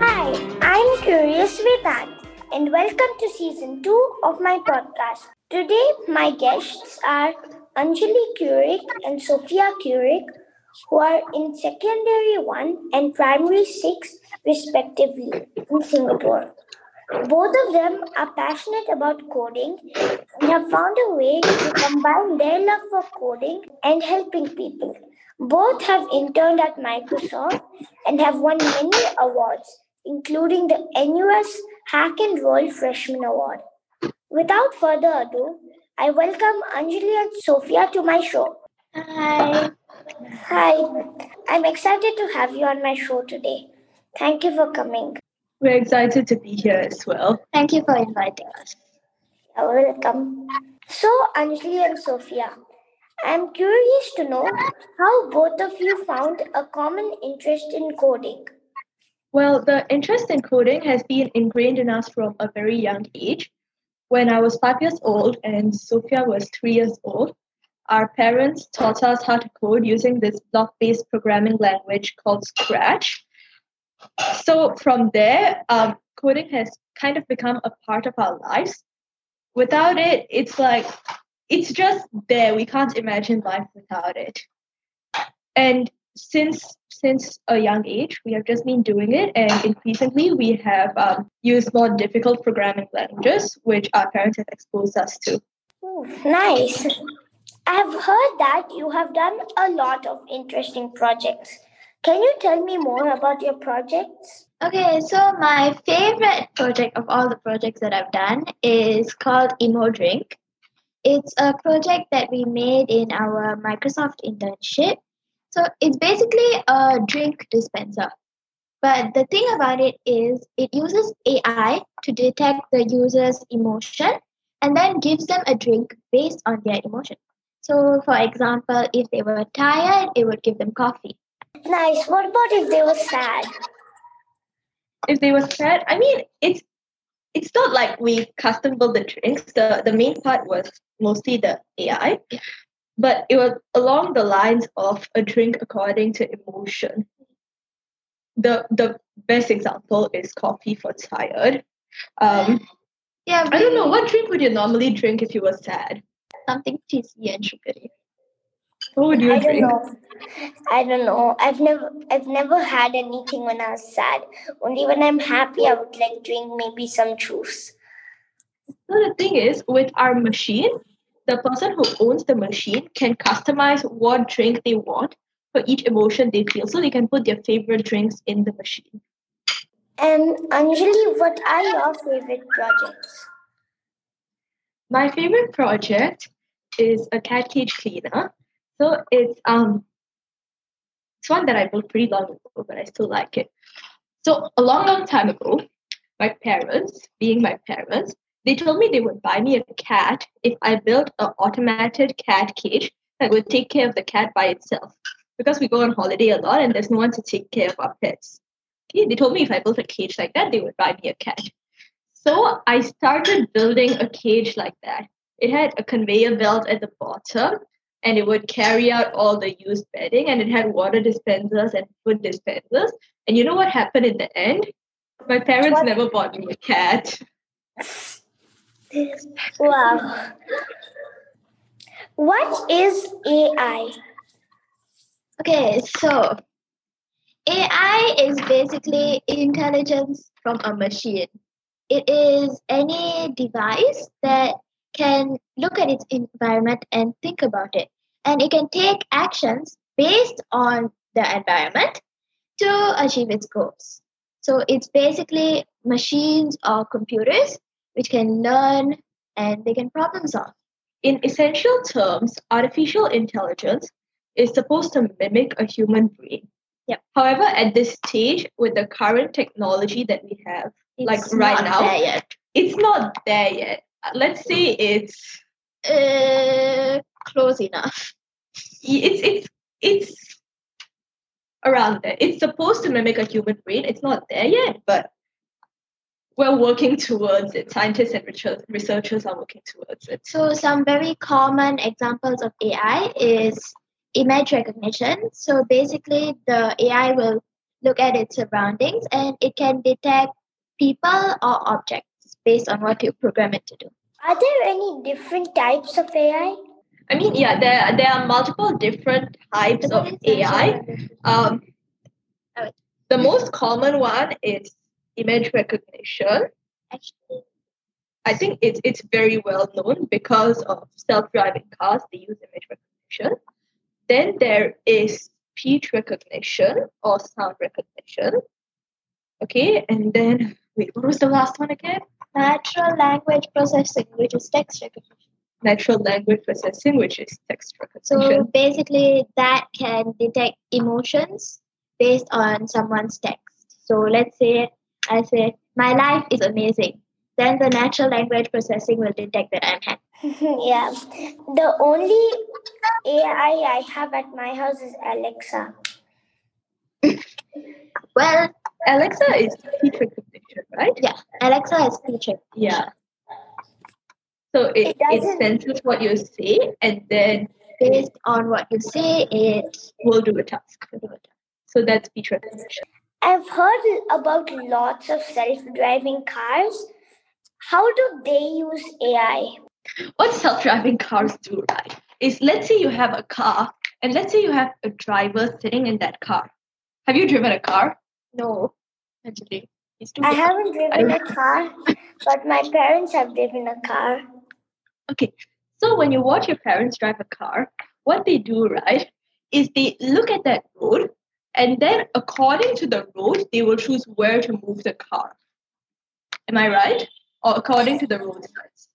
Hi, I'm Curious Vedanth, and welcome to season two of my podcast. Today, my guests are Anjali Curic and Sophia Curic, who are in secondary one and primary six, respectively, in Singapore. Both of them are passionate about coding and have found a way to combine their love for coding and helping people. Both have interned at Microsoft and have won many awards, including the NUS Hack and Roll Freshman Award. Without further ado, I welcome Anjali and Sophia to my show. Hi. Hi, I'm excited to have you on my show today. Thank you for coming. We're excited to be here as well. Thank you for inviting us. You're welcome. So, Anjali and Sophia, I'm curious to know how both of you found a common interest in coding. Well, the interest in coding has been ingrained in us from a very young age. When I was five years old and Sophia was three years old, our parents taught us how to code using this block based programming language called Scratch. So from there, um, coding has kind of become a part of our lives. Without it, it's like, it's just there. We can't imagine life without it. And since since a young age, we have just been doing it, and increasingly we have um, used more difficult programming languages, which our parents have exposed us to. Ooh, nice. I've heard that you have done a lot of interesting projects. Can you tell me more about your projects? Okay, so my favorite project of all the projects that I've done is called Emo Drink. It's a project that we made in our Microsoft internship. So it's basically a drink dispenser. But the thing about it is, it uses AI to detect the user's emotion and then gives them a drink based on their emotion. So, for example, if they were tired, it would give them coffee. Nice. What about if they were sad? If they were sad, I mean, it's it's not like we custom built the drinks. The the main part was mostly the AI, but it was along the lines of a drink according to emotion. The the best example is coffee for tired. Um, Yeah, I don't know what drink would you normally drink if you were sad. something cheesy and sugary. What would you I don't know. I don't know. I've never I've never had anything when I was sad. Only when I'm happy I would like drink maybe some juice. So the thing is, with our machine, the person who owns the machine can customize what drink they want for each emotion they feel. So they can put their favorite drinks in the machine. And Anjali, what are your favorite projects? My favorite project is a cat cage cleaner. So it's um it's one that I built pretty long ago, but I still like it. So a long, long time ago, my parents, being my parents, they told me they would buy me a cat if I built an automated cat cage that would take care of the cat by itself. Because we go on holiday a lot and there's no one to take care of our pets. Okay, they told me if I built a cage like that, they would buy me a cat. So I started building a cage like that. It had a conveyor belt at the bottom and it would carry out all the used bedding and it had water dispensers and food dispensers. And you know what happened in the end? My parents What? never bought me a cat. Wow. What is AI? Okay, so AI is basically intelligence from a machine. It is any device that can look at its environment and think about it. And it can take actions based on the environment to achieve its goals. So it's basically machines or computers which can learn and they can problem solve. In essential terms, artificial intelligence is supposed to mimic a human brain. Yep. However, at this stage, with the current technology that we have, Like right now? it's not there yet. Uh, Let's say it's Uh, close enough. it's it's it's around there. It's supposed to mimic a human brain. It's not there yet, but we're working towards it. Scientists and research- researchers are working towards it. So some very common examples of AI is image recognition. So basically the AI will look at its surroundings and it can detect people or objects based on what you program it to do. Are there any different types of AI? I mean, yeah, there there are multiple different types of AI. Um, Oh. the most common one is image recognition. Actually, I think it's it's very well known because of self-driving cars. They use image recognition. Then there is speech recognition or sound recognition. Okay, and then wait, what was the last one again? Natural language processing, which is text recognition. Natural language processing, which is text recognition. So basically, that can detect emotions based on someone's text. So let's say I say, My life is amazing. Then the natural language processing will detect that I'm happy. yeah. The only AI I have at my house is Alexa. Well, Alexa is speech recognition, right? yeah, Alexa is speech recognition. Yeah. So it, It it senses what you say and then Based on what you say, it will do a task. So that's speech recognition. I've heard about lots of self driving cars. How do they use AI? What self-driving cars do, right? Is let's say you have a car and let's say you have a driver sitting in that car. Have you driven a car? No, actually. I haven't driven a car, but my parents have driven a car. Okay. So when you watch your parents drive a car, what they do, right, is they look at that road and then according to the road, they will choose where to move the car. Am I right? Or according to the road signs.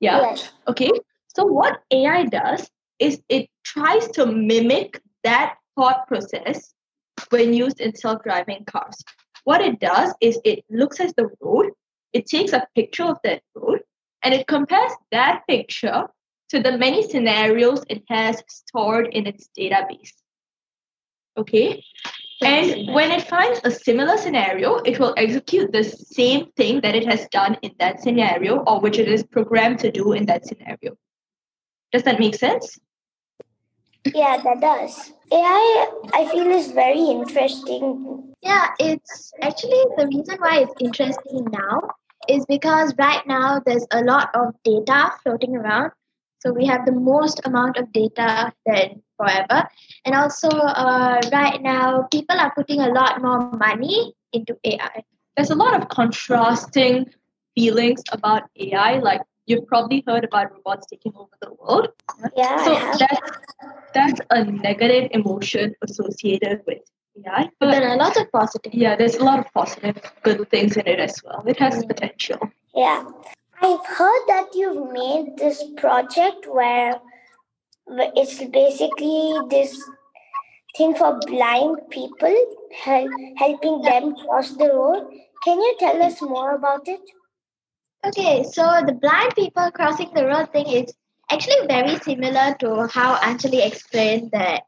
Yeah. Yes. Okay. So what AI does is it tries to mimic that thought process when used in self-driving cars. What it does is it looks at the road, it takes a picture of that road, and it compares that picture to the many scenarios it has stored in its database. Okay. And when it finds a similar scenario, it will execute the same thing that it has done in that scenario or which it is programmed to do in that scenario. Does that make sense? Yeah, that does. AI, I feel, is very interesting. Yeah, it's actually the reason why it's interesting now is because right now there's a lot of data floating around. So we have the most amount of data than forever. And also, uh, right now, people are putting a lot more money into AI. There's a lot of contrasting feelings about AI. Like you've probably heard about robots taking over the world. Yeah, So that's that's a negative emotion associated with AI. But But there are lots of positive. yeah, there's a lot of positive, good things in it as well. It has mm-hmm. potential. Yeah. I've heard that you've made this project where it's basically this thing for blind people, hel- helping them cross the road. Can you tell us more about it? Okay, so the blind people crossing the road thing is actually very similar to how Anjali explained that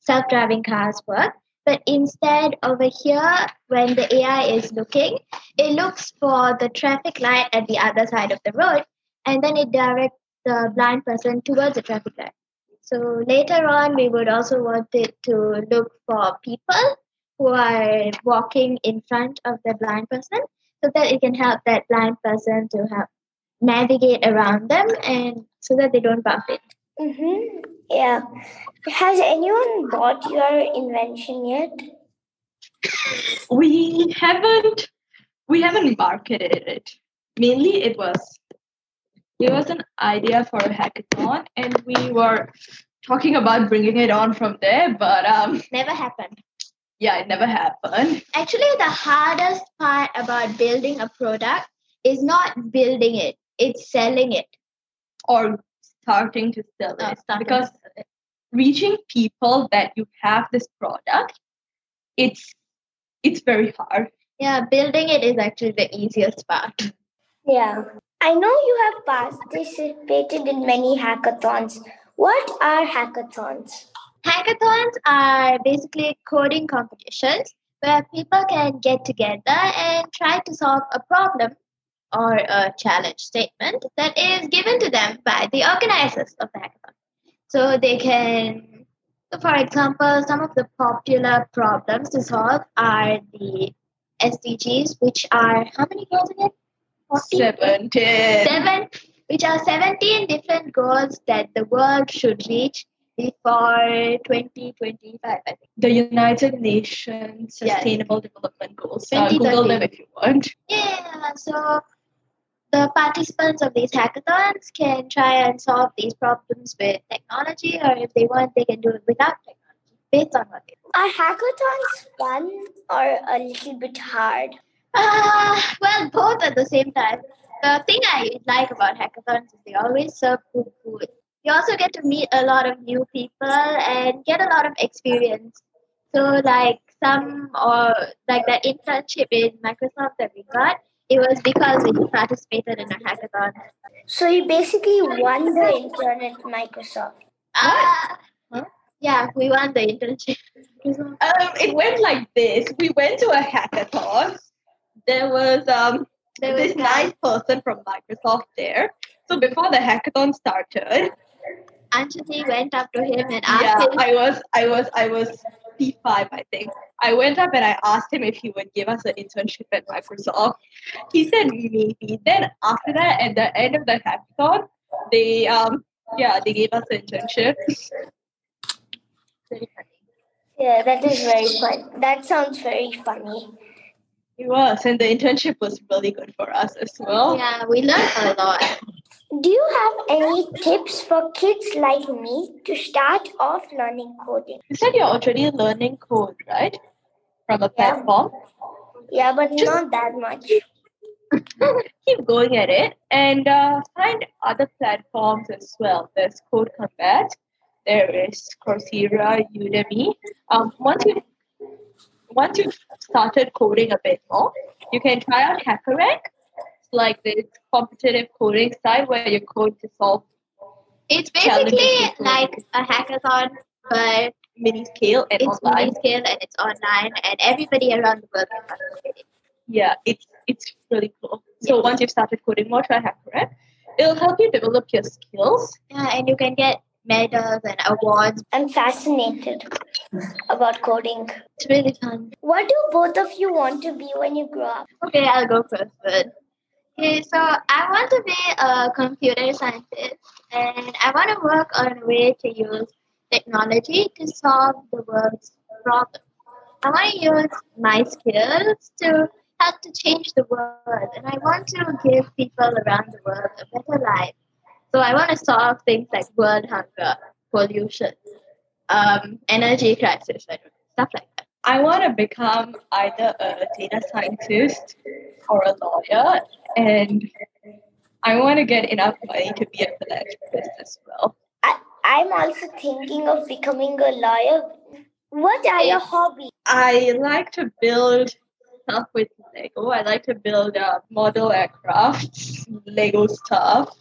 self driving cars work. But instead, over here, when the AI is looking, it looks for the traffic light at the other side of the road and then it directs the blind person towards the traffic light. So later on, we would also want it to look for people who are walking in front of the blind person so that it can help that blind person to help navigate around them and so that they don't bump it. Mm-hmm. Yeah. Has anyone bought your invention yet? we haven't we haven't marketed it mainly it was it was an idea for a hackathon and we were talking about bringing it on from there but um Never happened. Yeah it never happened Actually, the hardest part about building a product is not building it, it's selling it. or starting to sell Uh, it starting because to sell it. reaching people that you have this product it's it's very hard Yeah, building it is actually the easiest part. Yeah. I know you have participated in many hackathons. What are hackathons? Hackathons are basically coding competitions, where people can get together and try to solve a problem or a challenge statement that is given to them by the organizers of the hackathon. So they can, so for example, some of the popular problems to solve are the SDGs, which are how many goals again? 40? Seventeen. Seven, which are 17 different goals that the world should reach before 2025, I think. The United Nations Yes. Sustainable Development Goals. Uh, Google them if you want. Yeah, so the participants of these hackathons can try and solve these problems with technology, or if they want, they can do it without technology, based on what they Are hackathons fun or a little bit hard? Uh, well, both at the same time. The thing I like about hackathons is they always serve good food. You also get to meet a lot of new people and get a lot of experience. So, like some or like that internship in Microsoft that we got, it was because we participated in a hackathon. So you basically won the intern at Microsoft. Ah, Huh? yeah, we won the internship. Um, it went like this. We went to a hackathon. There was um There this was nice person from Microsoft there. So before the hackathon started, Anjali went up to him and asked yeah, him. I was I was I was P five, I think. I went up and I asked him if he would give us an internship at Microsoft. He said maybe. Then after that, at the end of the hackathon, they um yeah they gave us an internship. Yeah, that is very fun. That sounds very funny. It was, and the internship was really good for us as well. Yeah, we learned a lot. Do you have any tips for kids like me to start off learning coding? You said you're already learning code, right? From a Yeah. platform. Yeah, but not that much. Keep going at it and uh, find other platforms as well. There's Code Combat. There is Coursera, Udemy. Um, once you once you've started coding a bit more, you can try out HackerRank. It's like this competitive coding site where you code to solve It's basically like a hackathon, but mini scale and it's online. mini scale and it's online, and everybody around the world can participate. Yeah, it's it's really cool. So once you've started coding more, try HackerRank. It'll help you develop your skills. Yeah, and you can get medals and awards. I'm fascinated about coding. It's really fun. What do both of you want to be when you grow up? Okay, I'll go first. But okay, so I want to be a computer scientist, and I want to work on a way to use technology to solve the world's problems. I want to use my skills to help to change the world, and I want to give people around the world a better life. So I want to solve things like world hunger, pollution, um, energy crisis, stuff like that. I want to become either a data scientist or a lawyer, and I want to get enough money to be a philanthropist as well. I, I'm also thinking of becoming a lawyer. What are your hobbies? I like to build stuff with Lego. I like to build uh, model aircraft, Lego stuff,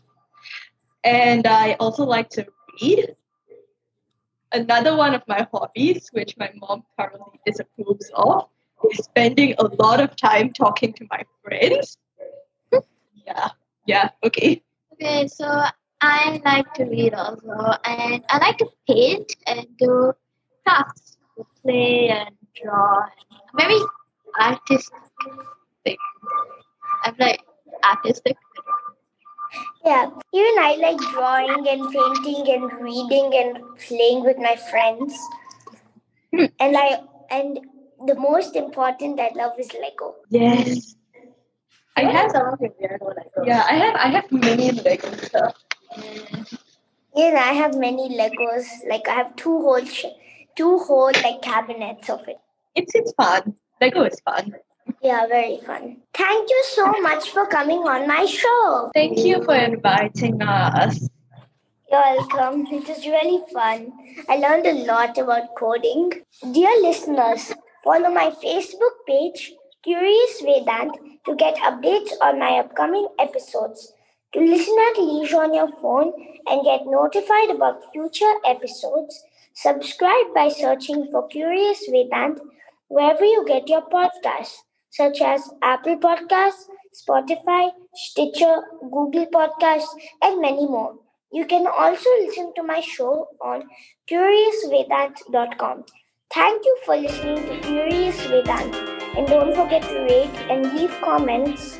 and I also like to read. Another one of my hobbies, which my mom currently disapproves of, is spending a lot of time talking to my friends. yeah, yeah, okay. Okay, so I like to read also, and I like to paint and do crafts, play and draw. Very artistic thing. I'm like artistic. Yeah, even I like drawing and painting and reading and playing with my friends. Hmm. and I and the most important I love is Lego. Yes. I have some of your weirdo Legos. yeah, I have I have many Lego stuff. Yeah, I have many Legos. Like I have two whole sh- two whole like cabinets of it. It's it's fun. Lego is fun. Yeah, very fun. Thank you so much for coming on my show. Thank you for inviting us. You're welcome. It was really fun. I learned a lot about coding. Dear listeners, follow my Facebook page, Curious Vedanth, to get updates on my upcoming episodes. To listen at leisure on your phone and get notified about future episodes, subscribe by searching for Curious Vedanth wherever you get your podcasts, such as Apple Podcasts, Spotify, Stitcher, Google Podcasts, and many more. You can also listen to my show on CuriousVedanth.com. Thank you for listening to Curious Vedanth. And don't forget to rate and leave comments